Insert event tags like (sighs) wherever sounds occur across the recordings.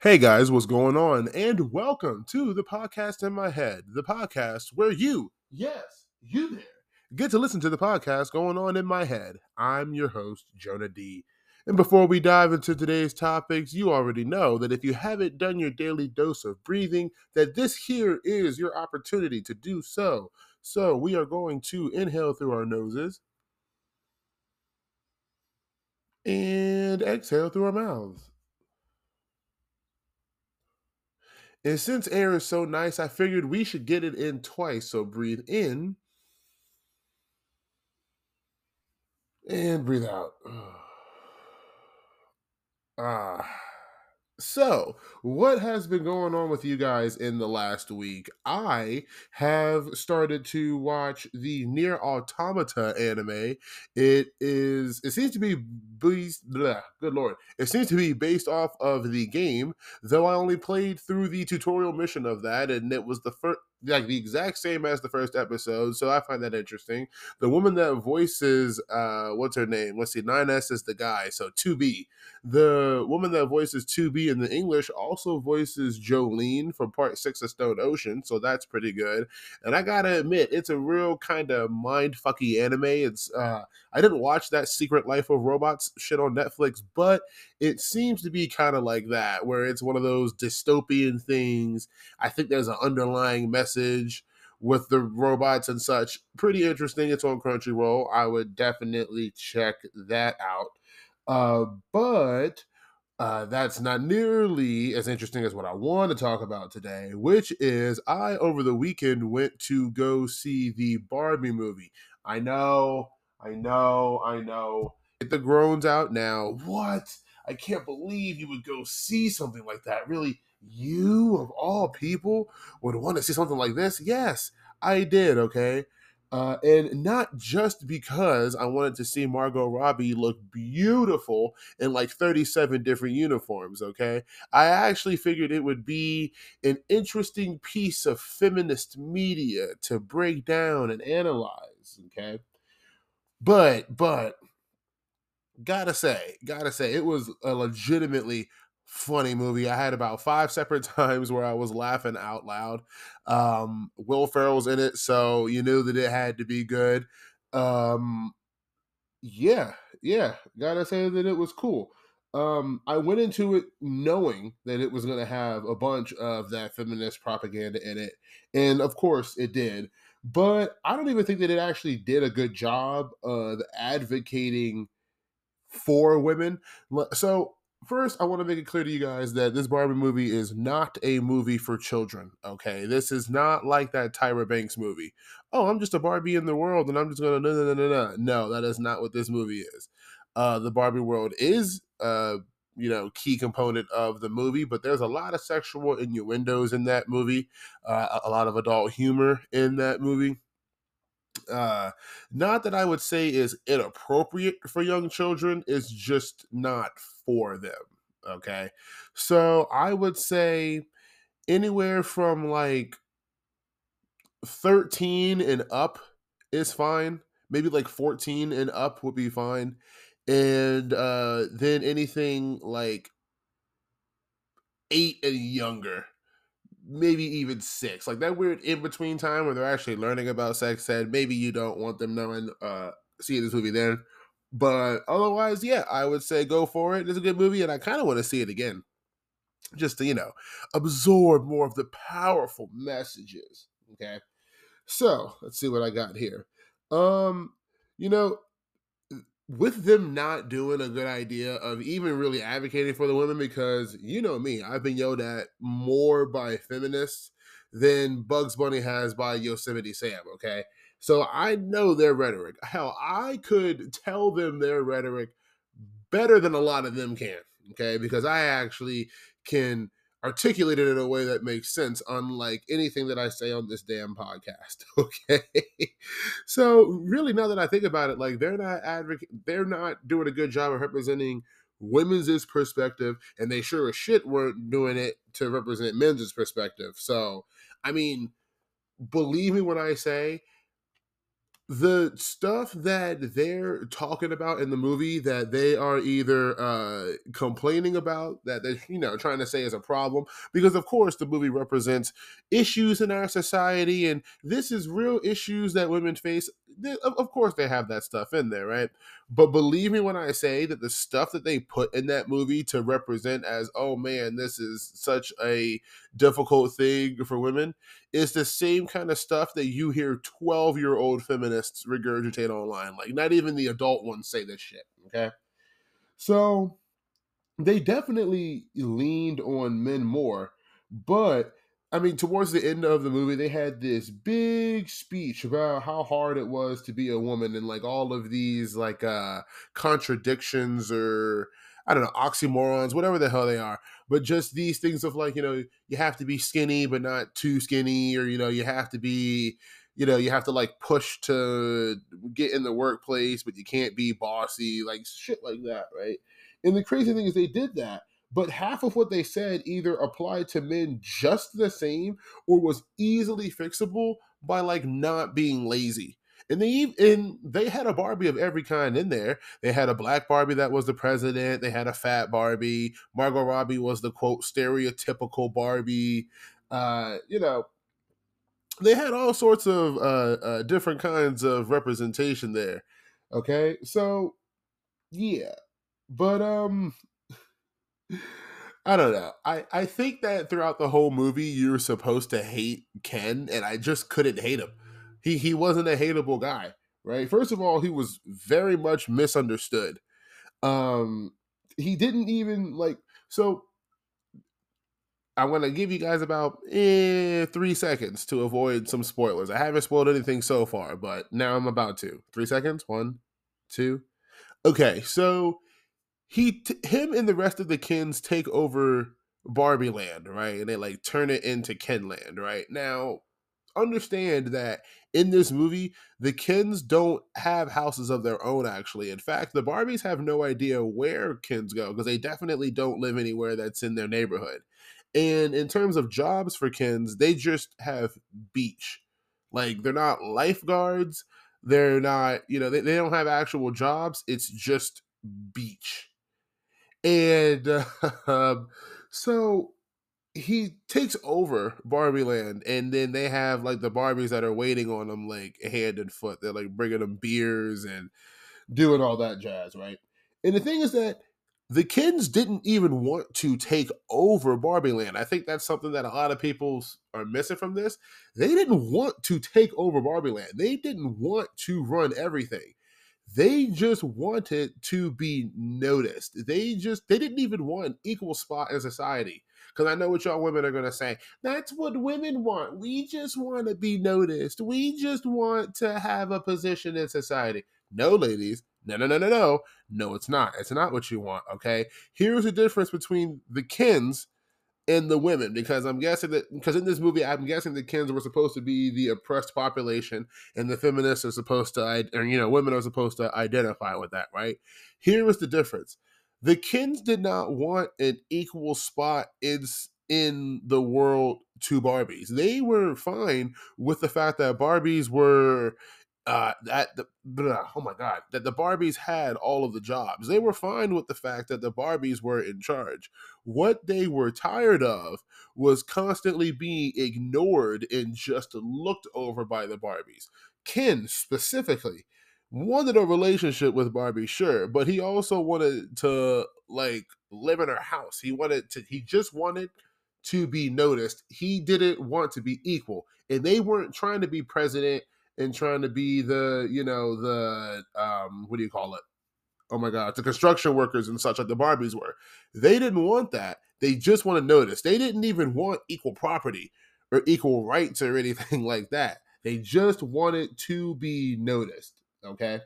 Hey guys, what's going on? And welcome to the podcast in my head, the podcast where you, yes, you there, get to listen to the podcast going on in my head. I'm your host, Jonah D. And before we dive into today's topics, you already know that if you haven't done your daily dose of breathing, that this here is your opportunity to do so. So we are going to inhale through our noses and exhale through our mouths. And since air is so nice, I figured we should get it in twice. So breathe in and breathe out. (sighs) ah. So, what has been going on with you guys in the last week? I have started to watch the NieR Automata anime. It is it seems to be based good lord. It seems to be based off of the game, though I only played through the tutorial mission of that and it was the first like the exact same as the first episode, so I find that interesting. The woman that voices uh what's her name? Let's see, 9S is the guy, so 2B. The woman that voices 2B in the English also voices Jolyne from part six of Stone Ocean, so that's pretty good. And I gotta admit, it's a real kind of mind fucky anime. It's uh I didn't watch that Secret Life of Robots shit on Netflix, but it seems to be kind of like that, where it's one of those dystopian things. I think there's an underlying message with the robots and such. Pretty interesting. It's on Crunchyroll. I would definitely check that out. Uh, but uh, that's not nearly as interesting as what I want to talk about today, which is I, over the weekend, went to go see the Barbie movie. I know, I know, I know. Get the groans out now. What? I can't believe you would go see something like that. Really, you of all people would want to see something like this? Yes, I did. Okay. Uh, and not just because I wanted to see Margot Robbie look beautiful in like 37 different uniforms, okay? I actually figured it would be an interesting piece of feminist media to break down and analyze, okay? But, but, gotta say, gotta say, it was a legitimately funny movie. I had about five separate (laughs) times where I was laughing out loud. Um, Will Ferrell's in it, so you knew that it had to be good. Um, yeah, yeah, gotta say that it was cool. Um, I went into it knowing that it was going to have a bunch of that feminist propaganda in it, and of course it did. But I don't even think that it actually did a good job of advocating for women. So first, I want to make it clear to you guys that this Barbie movie is not a movie for children. Okay, this is not like that Tyra Banks movie. Oh, I'm just a Barbie in the world, and I'm just gonna no no no no no. No, that is not what this movie is. Uh, the Barbie world is uh you know key component of the movie but there's a lot of sexual innuendos in that movie uh, a lot of adult humor in that movie uh not that i would say is inappropriate for young children it's just not for them okay so i would say anywhere from like 13 and up is fine maybe like 14 and up would be fine and uh then anything like 8 and younger maybe even six. Like that weird in between time where they're actually learning about sex ed. Maybe you don't want them knowing, uh, seeing this movie then. But otherwise, yeah, I would say go for it. It's a good movie, and I kind of want to see it again, just to you know absorb more of the powerful messages. Okay, so let's see what I got here. Um, you know, with them not doing a good idea of even really advocating for the women because you know me i've been yelled at more by feminists than bugs bunny has by yosemite sam okay so i know their rhetoric hell i could tell them their rhetoric better than a lot of them can okay because i actually can articulate it in a way that makes sense, unlike anything that I say on this damn podcast. (laughs) Okay. so really now that I think about it, like they're not advocate they're not doing a good job of representing women's perspective, and they sure as shit weren't doing it to represent men's perspective. So I mean, believe me when I say the stuff that they're talking about in the movie that they are either uh complaining about that they're you know trying to say is a problem because of course the movie represents issues in our society and this is real issues that women face of course they have that stuff in there right but believe me when i say that the stuff that they put in that movie to represent as oh man this is such a difficult thing for women is the same kind of stuff that you hear 12 year old feminists regurgitate online. Like, not even the adult ones say this shit. Okay. So they definitely leaned on men more, but I mean, towards the end of the movie, they had this big speech about how hard it was to be a woman and like all of these like uh contradictions or I don't know, oxymorons, whatever the hell they are. But just these things of like, you know, you have to be skinny, but not too skinny, or, you know, you have to be, you know, you have to like push to get in the workplace, but you can't be bossy, like shit like that, right? And the crazy thing is they did that but half of what they said either applied to men just the same or was easily fixable by like not being lazy and they and they had a Barbie of every kind in there. They had a black Barbie that was the president. They had a fat Barbie. Margot Robbie was the quote stereotypical Barbie. Uh, you know, they had all sorts of uh, uh, different kinds of representation there. Okay, so yeah, but um. I don't know. I, I think that throughout the whole movie, you're supposed to hate Ken, and I just couldn't hate him he he wasn't a hateable guy, right? First of all, he was very much misunderstood. Um, he didn't even like so. I'm gonna give you guys about eh, three seconds to avoid some spoilers. I haven't spoiled anything so far, but now I'm about to. Three seconds. One, two. Okay, so he, t- him, and the rest of the Kens take over Barbie Land, right? And they like turn it into Ken Land, right? Now, understand that in this movie, the Kens don't have houses of their own, actually. In fact, the Barbies have no idea where Kens go because they definitely don't live anywhere that's in their neighborhood. And in terms of jobs for Kens, they just have beach. Like, they're not lifeguards. They're not, you know, they, they don't have actual jobs. It's just beach. And uh, (laughs) so he takes over Barbie Land, and then they have like the Barbies that are waiting on him, like hand and foot. They're like bringing them beers and doing all that jazz, right? And the thing is that the Kens didn't even want to take over Barbie Land. I think that's something that a lot of people are missing from this. They didn't want to take over Barbie Land. They didn't want to run everything. They just wanted to be noticed. They just they didn't even want an equal spot in society because I know what y'all women are to say. That's what women want. We just want to be noticed. We just want to have a position in society. No, ladies. No, no, no, no, no. No, it's not. It's not what you want. Okay. Here's the difference between the Kens and the women because I'm guessing that because in this movie I'm guessing the Kens were supposed to be the oppressed population and the feminists are supposed to or you know women are supposed to identify with that right here is the difference the Kens did not want an equal spot in in the world to Barbies. They were fine with the fact that Barbies were uh, that the oh my god that the Barbies had all of the jobs. They were fine with the fact that the Barbies were in charge. What they were tired of was constantly being ignored and just looked over by the Barbies. Ken specifically wanted a relationship with Barbie, sure, but he also wanted to like live in her house. He wanted to he just wanted to be noticed. He didn't want to be equal. And they weren't trying to be president and trying to be the, you know, the um what do you call it? Oh my god, the construction workers and such like the Barbies were. They didn't want that. They just want to notice. They didn't even want equal property or equal rights or (laughs) anything like that. They just wanted to be noticed. Okay.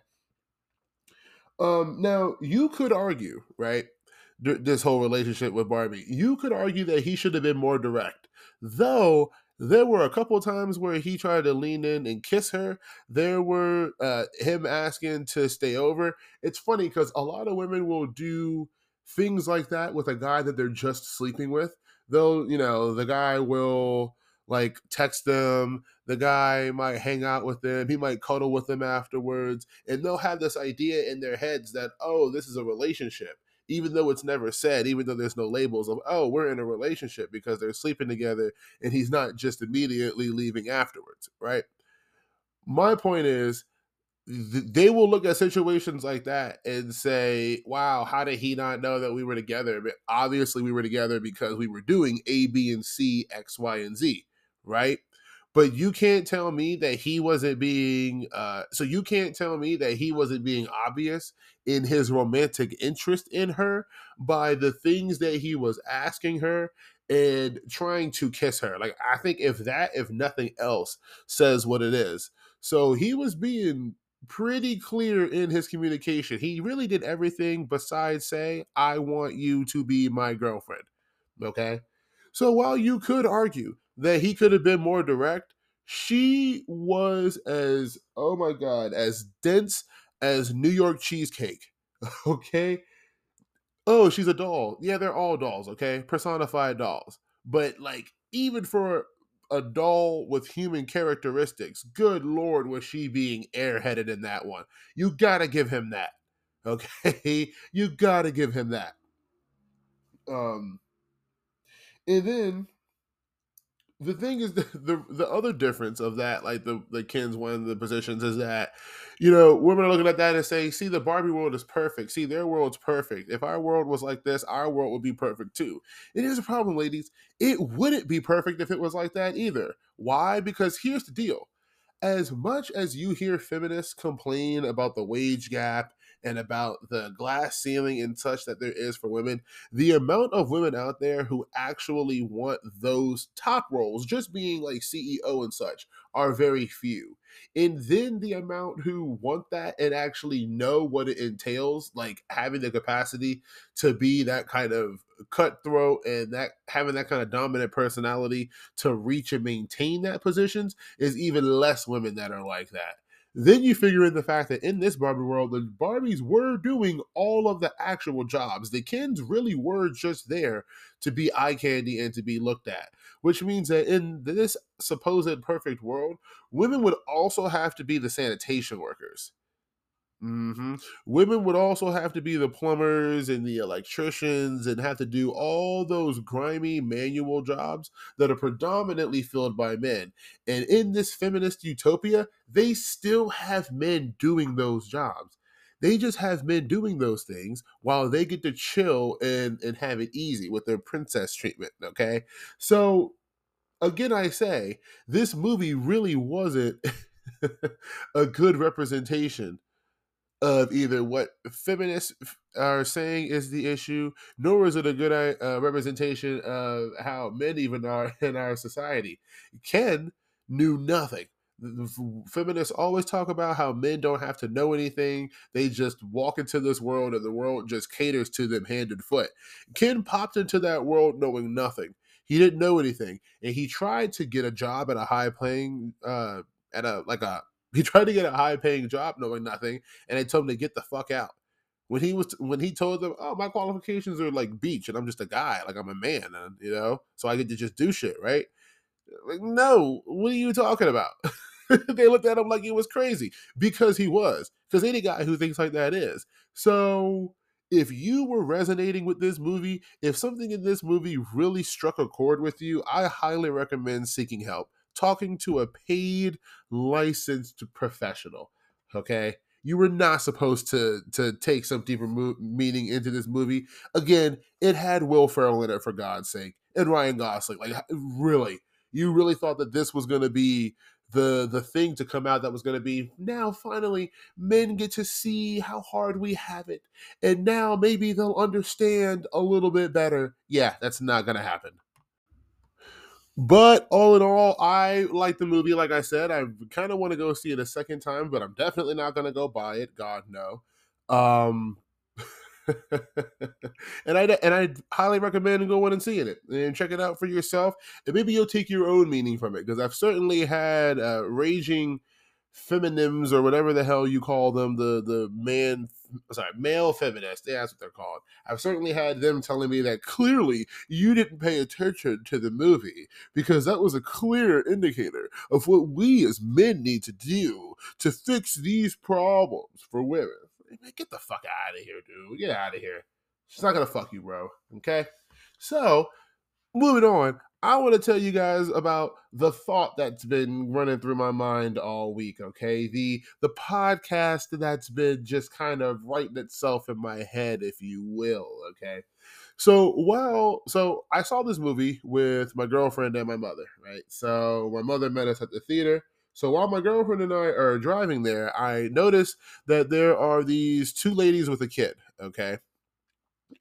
Um, now you could argue, right? This whole relationship with Barbie, you could argue that he should have been more direct, though. There were a couple times where he tried to lean in and kiss her. There were uh, him asking to stay over. It's funny because a lot of women will do things like that with a guy that they're just sleeping with. They'll, you know, the guy will like text them the guy might hang out with them, he might cuddle with them afterwards, and they'll have this idea in their heads that, oh, this is a relationship, even though it's never said, even though there's no labels of, oh, we're in a relationship because they're sleeping together and he's not just immediately leaving afterwards, right? My point is, they will look at situations like that and say, "Wow, how did he not know that we were together?" But obviously, we were together because we were doing A, B, and C, X, Y, and Z, right? But you can't tell me that he wasn't being. Uh, so you can't tell me that he wasn't being obvious in his romantic interest in her by the things that he was asking her and trying to kiss her. Like I think if that, if nothing else, says what it is. So he was being pretty clear in his communication. He really did everything besides say, I want you to be my girlfriend. Okay. So while you could argue that he could have been more direct, she was as, oh my God, as dense as New York cheesecake. (laughs) Okay. Oh, she's a doll. Yeah, they're all dolls. Okay. Personified dolls. But like, even for a doll with human characteristics. Good lord, was she being airheaded in that one? You gotta give him that. (laughs) Okay, you gotta give him that. Um, and then the thing is (laughs) the, the, the other difference of that, like the the one of the positions is that, you know, women are looking at that and saying, see, the Barbie world is perfect. See, their world's perfect. If our world was like this, our world would be perfect too. It is a problem, ladies. It wouldn't be perfect if it was like that either. Why? Because here's the deal. As much as you hear feminists complain about the wage gap and about the glass ceiling and such that there is for women, the amount of women out there who actually want those top roles, just being like CEO and such, are very few. And then the amount who want that and actually know what it entails, like having the capacity to be that kind of cutthroat and that having that kind of dominant personality to reach and maintain that positions is even less women that are like that. Then you figure in the fact that in this Barbie world, the Barbies were doing all of the actual jobs. The Kens really were just there to be eye candy and to be looked at, which means that in this supposed perfect world, women would also have to be the sanitation workers. Mm-hmm. Women would also have to be the plumbers and the electricians and have to do all those grimy manual jobs that are predominantly filled by men. And in this feminist utopia, they still have men doing those jobs. They just have men doing those things while they get to chill and, and have it easy with their princess treatment. Okay. So, again, I say this movie really wasn't (laughs) a good representation of either what feminists are saying is the issue, nor is it a good uh, representation of how men even are (laughs) in our society. Ken knew nothing. Feminists always talk about how men don't have to know anything. They just walk into this world and the world just caters to them hand and foot. Ken popped into that world knowing nothing. He didn't know anything. And he tried to get a job at a high playing, uh, at a, like a, (laughs) he tried to get a high paying job knowing nothing, and they told him to get the fuck out. When he was when he told them, "Oh, my qualifications are like beach, and I'm just a guy, like I'm a man, and you know, so I get to just do shit, right?" Like, no, what are you talking about? (laughs) they looked at him like he was crazy because he was. Because any guy who thinks like that is. So if you were resonating with this movie, if something in this movie really struck a chord with you, I highly recommend seeking help talking to a paid licensed professional. Okay, you were not supposed to to take some deeper mo- meaning into this movie. Again, it had Will Ferrell in it for God's sake, and Ryan Gosling. Like, really, you really thought that this was going to be the the thing to come out that was going to be now finally men get to see how hard we have it and now maybe they'll understand a little bit better yeah that's not going to happen but all in all, I like the movie. Like I said, I kind of want to go see it a second time, but I'm definitely not going to go buy it. God no. Um, (laughs) and I and I highly recommend going and seeing it and check it out for yourself. And maybe you'll take your own meaning from it because I've certainly had uh, raging feminims or whatever the hell you call them, the the man sorry, male feminists, that's what they're called. I've certainly had them telling me that clearly you didn't pay attention to the movie because that was a clear indicator of what we as men need to do to fix these problems for women. Get the fuck out of here, dude. Get out of here. She's not gonna fuck you, bro. Okay? So, moving on, I want to tell you guys about the thought that's been running through my mind all week, okay? The the podcast that's been just kind of writing itself in my head, if you will, okay? So while so I saw this movie with my girlfriend and my mother, right? So my mother met us at the theater. So while my girlfriend and I are driving there, I noticed that there are these two ladies with a kid, okay?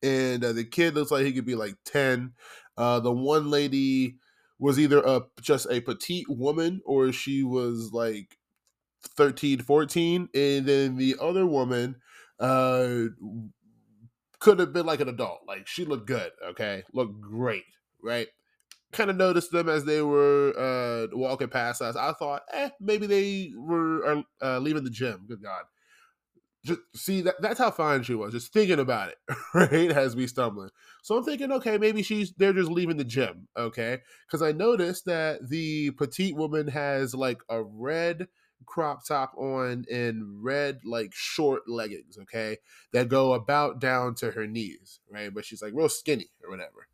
And uh, the kid looks like he could be like 10 uh, the one lady was either a just a petite woman or she was like 13, 14. And then the other woman uh, could have been like an adult. Like she looked good, okay? Looked great, right? Kind of noticed them as they were uh, walking past us. I thought, eh, maybe they were uh, leaving the gym. Good God just see that that's how fine she was just thinking about it (laughs) right as we stumbling. So i'm thinking okay maybe she's they're just leaving the gym okay? Because i noticed that the petite woman has like a red crop top on and red like short leggings okay that go about down to her knees right? But she's like real skinny or whatever.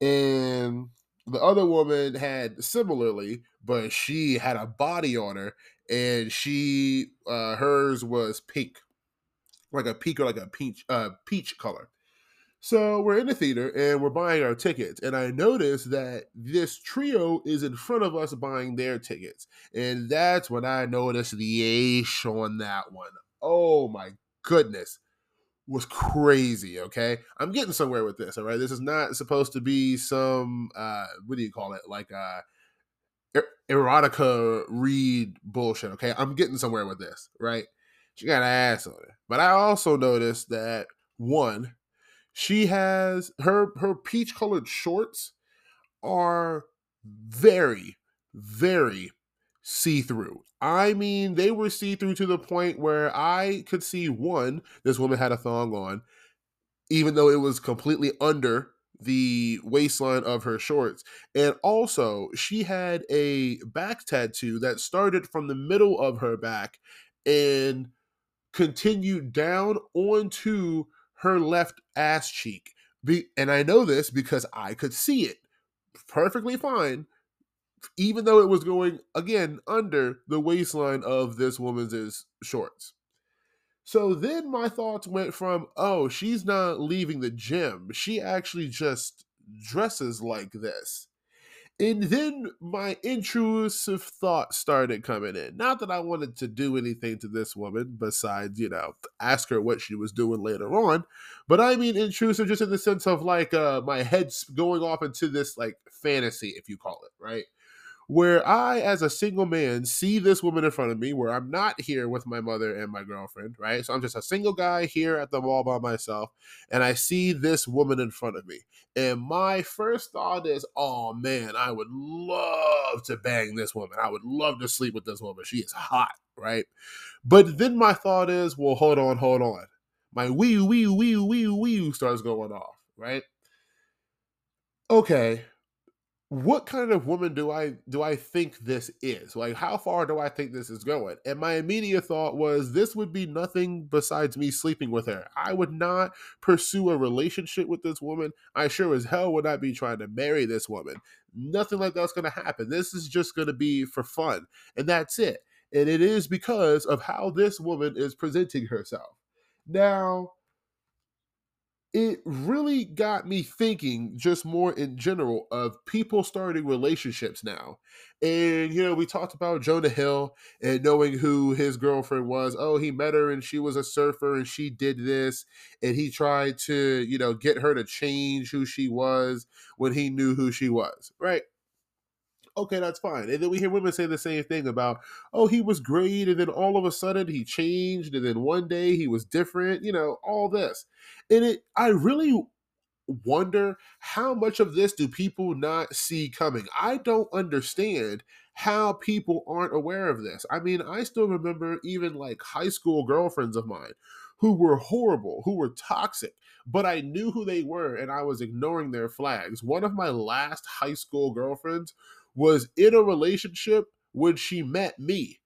And the other woman had similarly but she had a body on her and she uh hers was pink like a peak or like a peach uh, peach color. So we're in the theater and we're buying our tickets, and I notice that this trio is in front of us buying their tickets, and that's when I noticed the age on that one. Oh my goodness, was crazy. Okay, I'm getting somewhere with this. All right, this is not supposed to be some uh, what do you call it, like uh, er, erotica read bullshit. Okay, I'm getting somewhere with this. Right she got an ass on her. But I also noticed that one, she has her her peach colored shorts are very, very see through. I mean, they were see through to the point where I could see one, this woman had a thong on, even though it was completely under the waistline of her shorts. And also, she had a back tattoo that started from the middle of her back and continued down onto her left ass cheek. Be, and I know this because I could see it perfectly fine, even though it was going again under the waistline of this woman's shorts. So then my thoughts went from, oh, she's not leaving the gym. She actually just dresses like this. And then my intrusive thoughts started coming in. Not that I wanted to do anything to this woman besides, you know, ask her what she was doing later on. But I mean intrusive just in the sense of like uh my head's going off into this like fantasy, if you call it, right? Where I, as a single man, see this woman in front of me, where I'm not here with my mother and my girlfriend, right? So I'm just a single guy here at the mall by myself, and I see this woman in front of me. And my first thought is, oh man, I would love to bang this woman. I would love to sleep with this woman. She is hot, right? But then my thought is, well, hold on, hold on. My wee, wee, wee, wee, wee starts going off, right? Okay, what kind of woman do I do I think this is? Like how far do I think this is going? And my immediate thought was this would be nothing besides me sleeping with her. I would not pursue a relationship with this woman. I sure as hell would not be trying to marry this woman. Nothing like that's going to happen. This is just going to be for fun. And that's it. And it is because of how this woman is presenting herself. Now, it really got me thinking just more in general of people starting relationships now. And, you know, we talked about Jonah Hill and knowing who his girlfriend was. Oh, he met her and she was a surfer and she did this. And he tried to, you know, get her to change who she was when he knew who she was, right? Okay, that's fine. And then we hear women say the same thing about, oh, he was great, and then all of a sudden he changed, and then one day he was different, you know, all this. And it I really wonder how much of this do people not see coming? I don't understand how people aren't aware of this. I mean, I still remember even like high school girlfriends of mine who were horrible, who were toxic, but I knew who they were and I was ignoring their flags. One of my last high school girlfriends was in a relationship when she met me.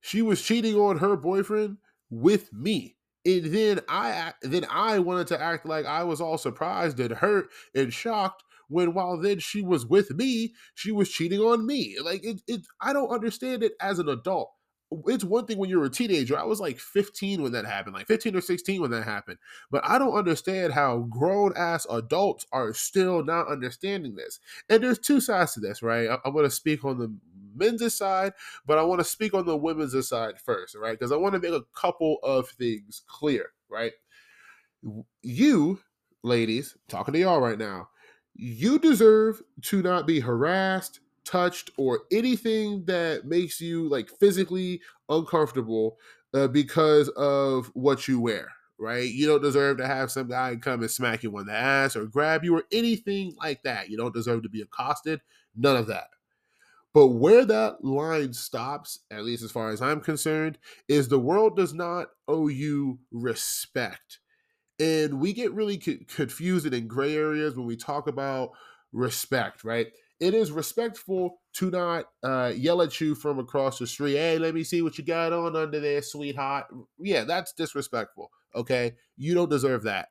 She was cheating on her boyfriend with me. And then I then I wanted to act like I was all surprised and hurt and shocked when while then she was with me, she was cheating on me. Like it, it I don't understand it as an adult it's one thing when you're a teenager. I was like 15 when that happened, like 15 or 16 when that happened. But I don't understand how grown ass adults are still not understanding this. And there's two sides to this, right? I, am going to speak on the men's side, but I want to speak on the women's side first, right? Because I want to make a couple of things clear, right? You, ladies, talking to y'all right now, you deserve to not be harassed, touched or anything that makes you like physically uncomfortable uh, because of what you wear right? You don't deserve to have some guy come and smack you on the ass or grab you or anything like that. You don't deserve to be accosted none of that. But where that line stops at least as far as i'm concerned is the world does not owe you respect. And we get really co- confused and in gray areas when we talk about respect right it is respectful to not uh, yell at you from across the street. Hey, let me see what you got on under there, sweetheart. Yeah, that's disrespectful. Okay, you don't deserve that.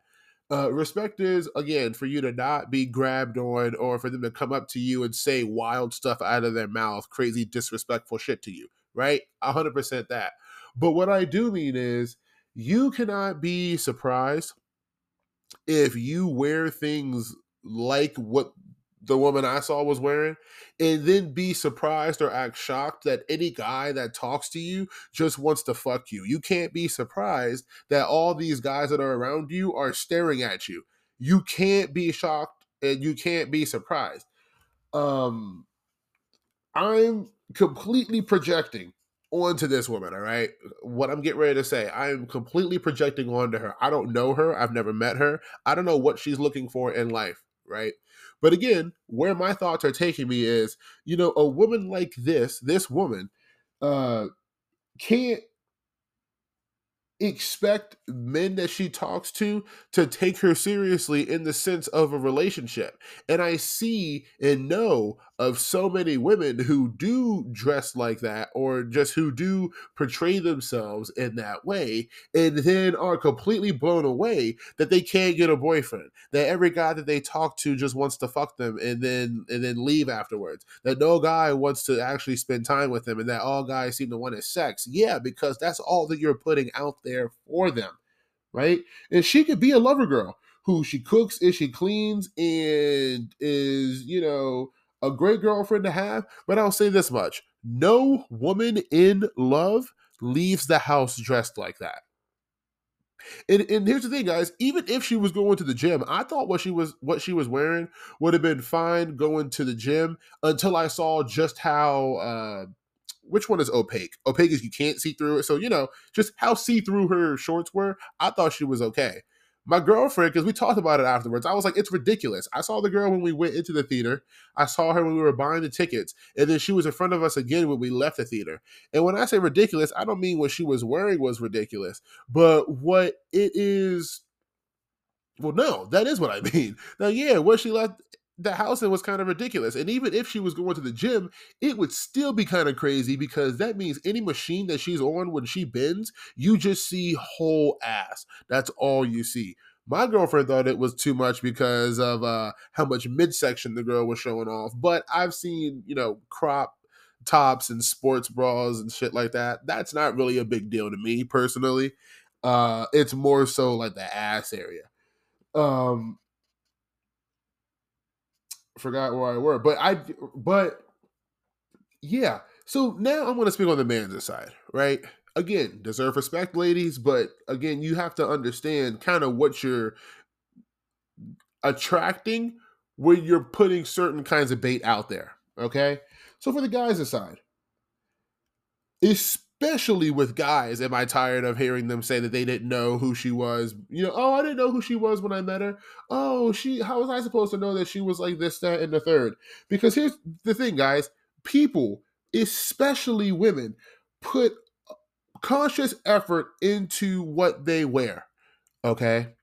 Uh, respect is again for you to not be grabbed on or for them to come up to you and say wild stuff out of their mouth, crazy disrespectful shit to you. Right, hundred percent that. But what I do mean is you cannot be surprised if you wear things like what the woman I saw was wearing, and then be surprised or act shocked that any guy that talks to you just wants to fuck you. You can't be surprised that all these guys that are around you are staring at you. You can't be shocked and you can't be surprised. Um I'm completely projecting onto this woman, all right? What I'm getting ready to say, I'm completely projecting onto her. I don't know her, I've never met her. I don't know what she's looking for in life, right? But again, where my thoughts are taking me is, you know, a woman like this, this woman, uh, can't expect men that she talks to to take her seriously in the sense of a relationship. And I see and know of so many women who do dress like that or just who do portray themselves in that way and then are completely blown away that they can't get a boyfriend that every guy that they talk to just wants to fuck them and then and then leave afterwards that no guy wants to actually spend time with them and that all guys seem to want is sex. Yeah because that's all that you're putting out there for them right? And she could be a lover girl who she cooks and she cleans and is you know a great girlfriend to have, but I'll say this much no woman in love leaves the house dressed like that. And, and here's the thing, guys. Even if she was going to the gym, I thought what she was what she was wearing would have been fine going to the gym until I saw just how uh, which one is opaque? Opaque is you can't see through it. So you know just how see through her shorts were. I thought she was okay my girlfriend, because we talked about it afterwards, I was like, it's ridiculous. I saw the girl when we went into the theater. I saw her when we were buying the tickets. And then she was in front of us again when we left the theater. And when I say ridiculous, I don't mean what she was wearing was ridiculous, but what it is. Well, no, that is what I (laughs) mean. Now, yeah, what she left the housing was kind of ridiculous. And even if she was going to the gym, it would still be kind of crazy because that means any machine that she's on when she bends, you just see whole ass. That's all you see. My girlfriend thought it was too much because of uh, how much midsection the girl was showing off. But I've seen, you know, crop tops and sports bras and shit like that. That's not really a big deal to me personally. Uh, it's more so like the ass area. Um, forgot where I were, but I but yeah. So now I'm going to speak on the man's side, right? Again, deserve respect, ladies, but again, you have to understand kind of what you're attracting when you're putting certain kinds of bait out there. Okay, so for the guys aside, is especially with guys, am I tired of hearing them say that they didn't know who she was? You know, oh, I didn't know who she was when I met her. Oh, she, how was I supposed to know that she was like this, that, and the third? Because here's the thing, guys people, especially women, put conscious effort into what they wear. Okay.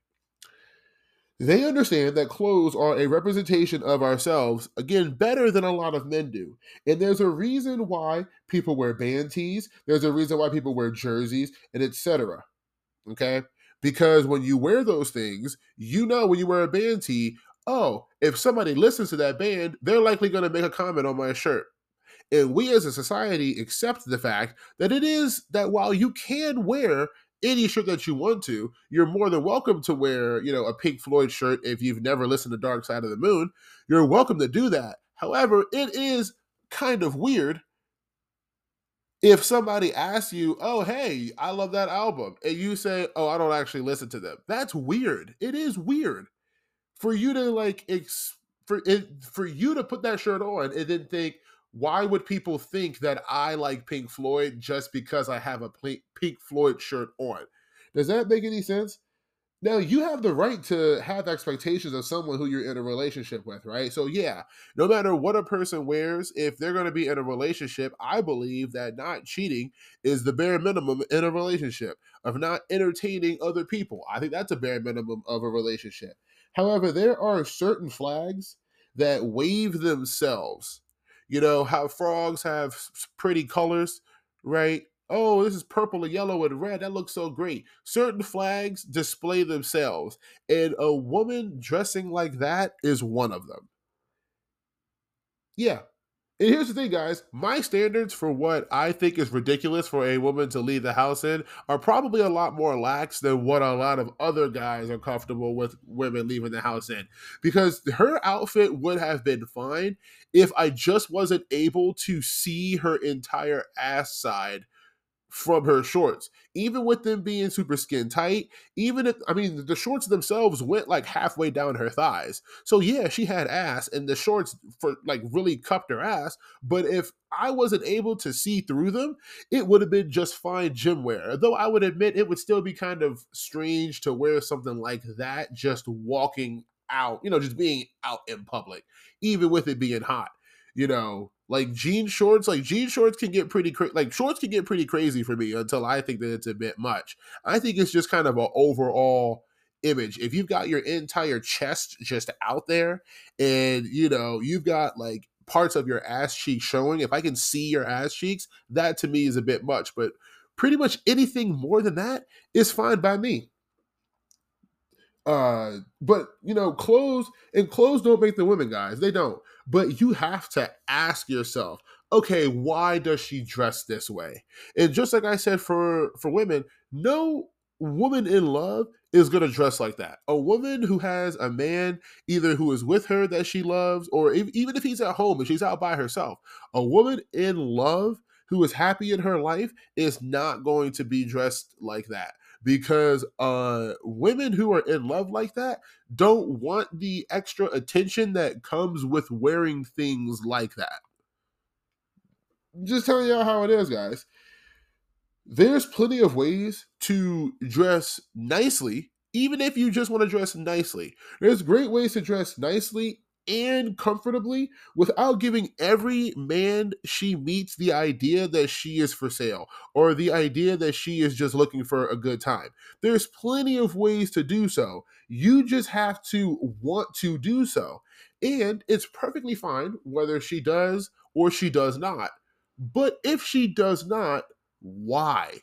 They understand that clothes are a representation of ourselves, again, better than a lot of men do. And there's a reason why people wear band tees, there's a reason why people wear jerseys, and etc. Okay? Because when you wear those things, you know when you wear a band tee, oh, if somebody listens to that band, they're likely going to make a comment on my shirt. And we as a society accept the fact that it is that while you can wear any shirt that you want to. You're more than welcome to wear, you know, a Pink Floyd shirt if you've never listened to Dark Side of the Moon. You're welcome to do that. However, it is kind of weird if somebody asks you, "Oh, hey, I love that album," and you say, "Oh, I don't actually listen to them." That's weird. It is weird for you to like ex- for it for you to put that shirt on and then think, why would people think that I like Pink Floyd just because I have a Pink Floyd shirt on? Does that make any sense? Now, you have the right to have expectations of someone who you're in a relationship with, right? So, yeah, no matter what a person wears, if they're going to be in a relationship, I believe that not cheating is the bare minimum in a relationship, of not entertaining other people. I think that's a bare minimum of a relationship. However, there are certain flags that wave themselves you know how frogs have pretty colors, right? Oh, this is purple and yellow and red. That looks so great. Certain flags display themselves, and a woman dressing like that is one of them. Yeah, and here's the thing, guys. My standards for what I think is ridiculous for a woman to leave the house in are probably a lot more lax than what a lot of other guys are comfortable with women leaving the house in. Because her outfit would have been fine if I just wasn't able to see her entire ass side from her shorts, even with them being super skin tight. Even if I mean the shorts themselves went like halfway down her thighs, so yeah, she had ass, and the shorts for like really cupped her ass. But if I wasn't able to see through them, it would have been just fine gym wear. Though I would admit it would still be kind of strange to wear something like that just walking out, you know, just being out in public, even with it being hot you know, like jean shorts, like jean shorts can get pretty cra- like shorts can get pretty crazy for me until I think that it's a bit much. I think it's just kind of an overall image. If you've got your entire chest just out there and you know, you've got like parts of your ass cheeks showing, if I can see your ass cheeks, that to me is a bit much, but pretty much anything more than that is fine by me. Uh, but you know, clothes and clothes don't make the women, guys. They don't. But you have to ask yourself, okay, why does she dress this way? And just like I said for for women, no woman in love is going to dress like that. A woman who has a man either who is with her that she loves or if, even if he's at home and she's out by herself, a woman in love who is happy in her life is not going to be dressed like that because uh women who are in love like that don't want the extra attention that comes with wearing things like that. Just telling y'all how it is, guys. There's plenty of ways to dress nicely, even if you just want to dress nicely. There's great ways to dress nicely and comfortably without giving every man she meets the idea that she is for sale or the idea that she is just looking for a good time. There's plenty of ways to do so. You just have to want to do so. And it's perfectly fine whether she does or she does not. But if she does not, why?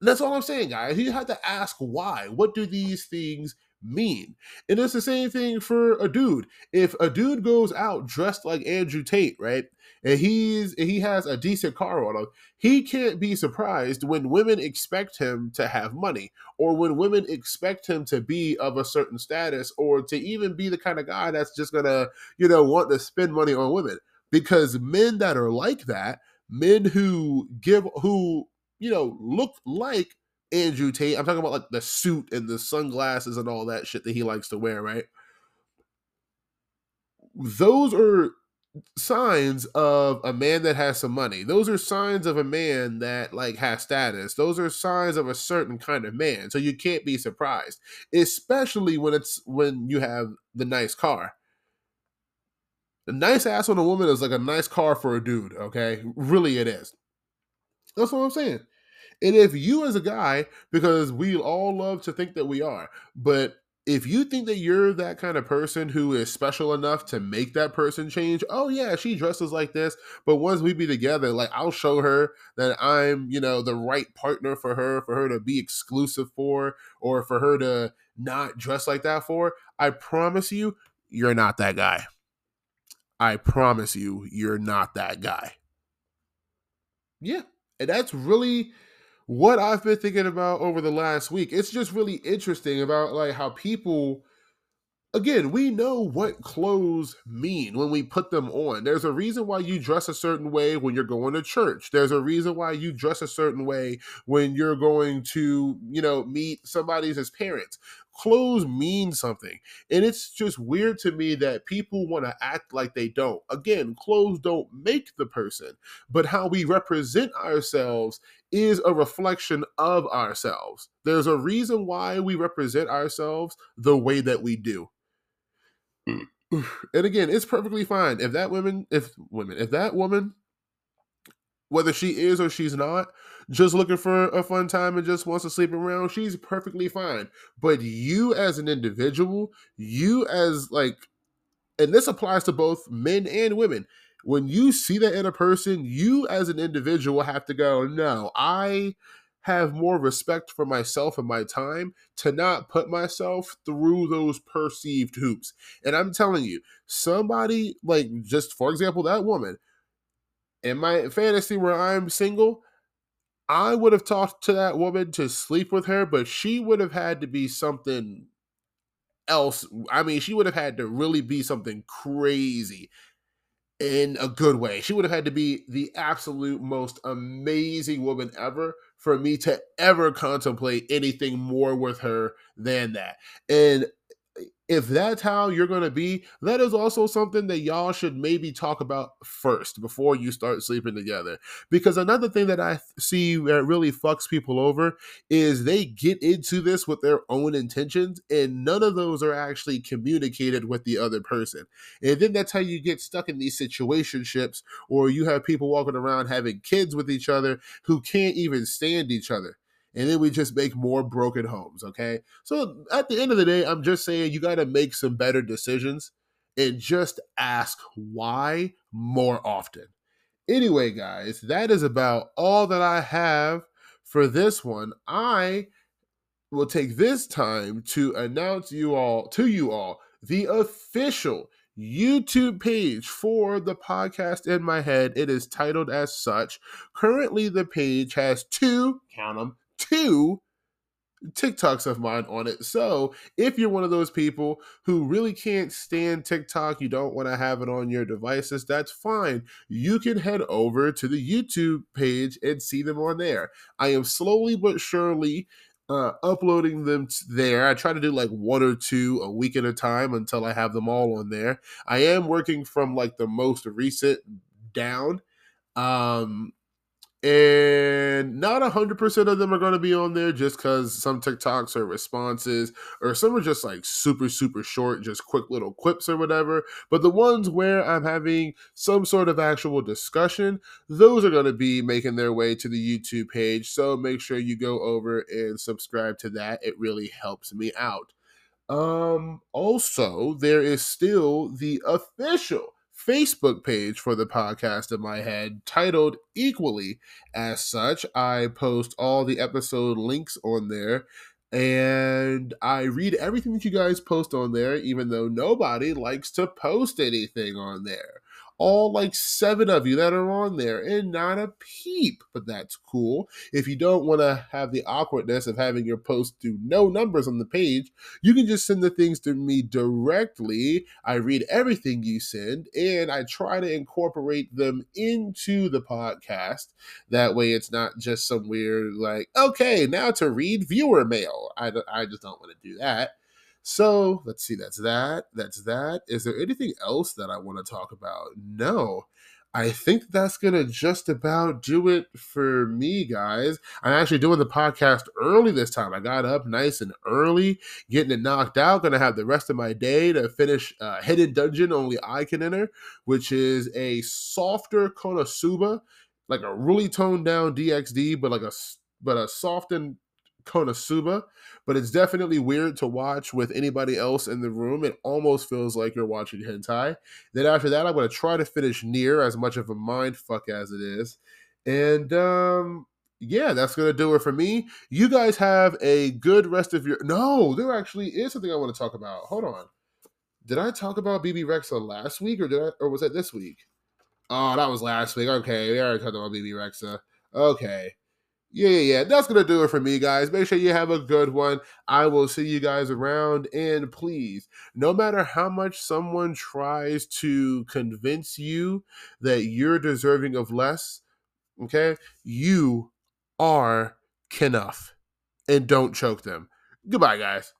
That's all I'm saying, guys. You have to ask why. What do these things mean. And it's the same thing for a dude. If a dude goes out dressed like Andrew Tate, right? And he's and he has a decent car on him, he can't be surprised when women expect him to have money or when women expect him to be of a certain status or to even be the kind of guy that's just gonna, you know, want to spend money on women. Because men that are like that, men who give who, you know, look like Andrew Tate. I'm talking about like the suit and the sunglasses and all that shit that he likes to wear, right? Those are signs of a man that has some money. Those are signs of a man that like has status. Those are signs of a certain kind of man. So you can't be surprised, especially when it's when you have the nice car. A nice ass on a woman is like a nice car for a dude, okay? Really it is. That's what I'm saying. And if you as a guy, because we all love to think that we are, but if you think that you're that kind of person who is special enough to make that person change, oh yeah, she dresses like this, but once we be together, like I'll show her that I'm, you know, the right partner for her, for her to be exclusive for, or for her to not dress like that for. I promise you, you're not that guy. I promise you, you're not that guy. Yeah. And that's really what I've been thinking about over the last week. It's just really interesting about like how people again, we know what clothes mean when we put them on. There's a reason why you dress a certain way when you're going to church. There's a reason why you dress a certain way when you're going to, you know, meet somebody's as parents clothes mean something. And it's just weird to me that people want to act like they don't. Again, clothes don't make the person, but how we represent ourselves is a reflection of ourselves. There's a reason why we represent ourselves the way that we do. (sighs) And again, it's perfectly fine if that woman, if women, if that woman, whether she is or she's not, just looking for a fun time and just wants to sleep around, she's perfectly fine. But you as an individual, you as like, and this applies to both men and women. When you see that in a person, you as an individual have to go, no, I have more respect for myself and my time to not put myself through those perceived hoops. And I'm telling you, somebody like just for example, that woman in my fantasy where I'm single, I would have talked to that woman to sleep with her, but she would have had to be something else. I mean, she would have had to really be something crazy in a good way. She would have had to be the absolute most amazing woman ever for me to ever contemplate anything more with her than that. And if that's how you're going to be, that is also something that y'all should maybe talk about first before you start sleeping together. Because another thing that I see that really fucks people over is they get into this with their own intentions, and none of those are actually communicated with the other person. And then that's how you get stuck in these situationships, or you have people walking around having kids with each other who can't even stand each other and then we just make more broken homes. Okay. So at the end of the day, I'm just saying you got to make some better decisions and just ask why more often. Anyway, guys, that is about all that I have for this one. I will take this time to announce you all to you all the official YouTube page for the podcast in my head. It is titled as such. Currently, the page has two, count them, two TikToks of mine on it. So if you're one of those people who really can't stand TikTok, you don't want to have it on your devices, that's fine. You can head over to the YouTube page and see them on there. I am slowly but surely uh, uploading them there. I try to do like one or two a week at a time until I have them all on there. I am working from like the most recent down. Um, and not 100% of them are going to be on there just because some TikToks are responses or some are just like super, super short, just quick little quips or whatever. But the ones where I'm having some sort of actual discussion, those are going to be making their way to the YouTube page. So make sure you go over and subscribe to that. It really helps me out. Um, also, there is still the official Facebook page for the podcast in my head, titled equally as such. I post all the episode links on there and I read everything that you guys post on there, even though nobody likes to post anything on there all like seven of you that are on there and not a peep. But that's cool. If you don't want to have the awkwardness of having your post do no numbers on the page, you can just send the things to me directly. I read everything you send and I try to incorporate them into the podcast. That way it's not just some weird, like, okay, now to read viewer mail. I, I just don't want to do that. So let's see. That's that. That's that. Is there anything else that I want to talk about? No. I think that's going to just about do it for me, guys. I'm actually doing the podcast early this time. I got up nice and early, getting it knocked out. Going to have the rest of my day to finish uh, Hidden Dungeon only I can enter, which is a softer Konosuba, like a really toned down DxD, but like a but a softened Konosuba, but it's definitely weird to watch with anybody else in the room. It almost feels like you're watching hentai. Then after that, I'm going to try to finish NieR as much of a mind fuck as it is. And um yeah, that's gonna do it for me. You guys have a good rest of your. No, there actually is something I want to talk about. Hold on. Did I talk about Bebe Rexha last week, or did I, or was that this week? Oh, that was last week. Okay, we already talked about Bebe Rexha. Okay yeah, yeah, yeah. That's gonna do it for me, guys. Make sure you have a good one. I will see you guys around. And please, no matter how much someone tries to convince you that you're deserving of less, okay, you are enough. And don't choke them. Goodbye, guys.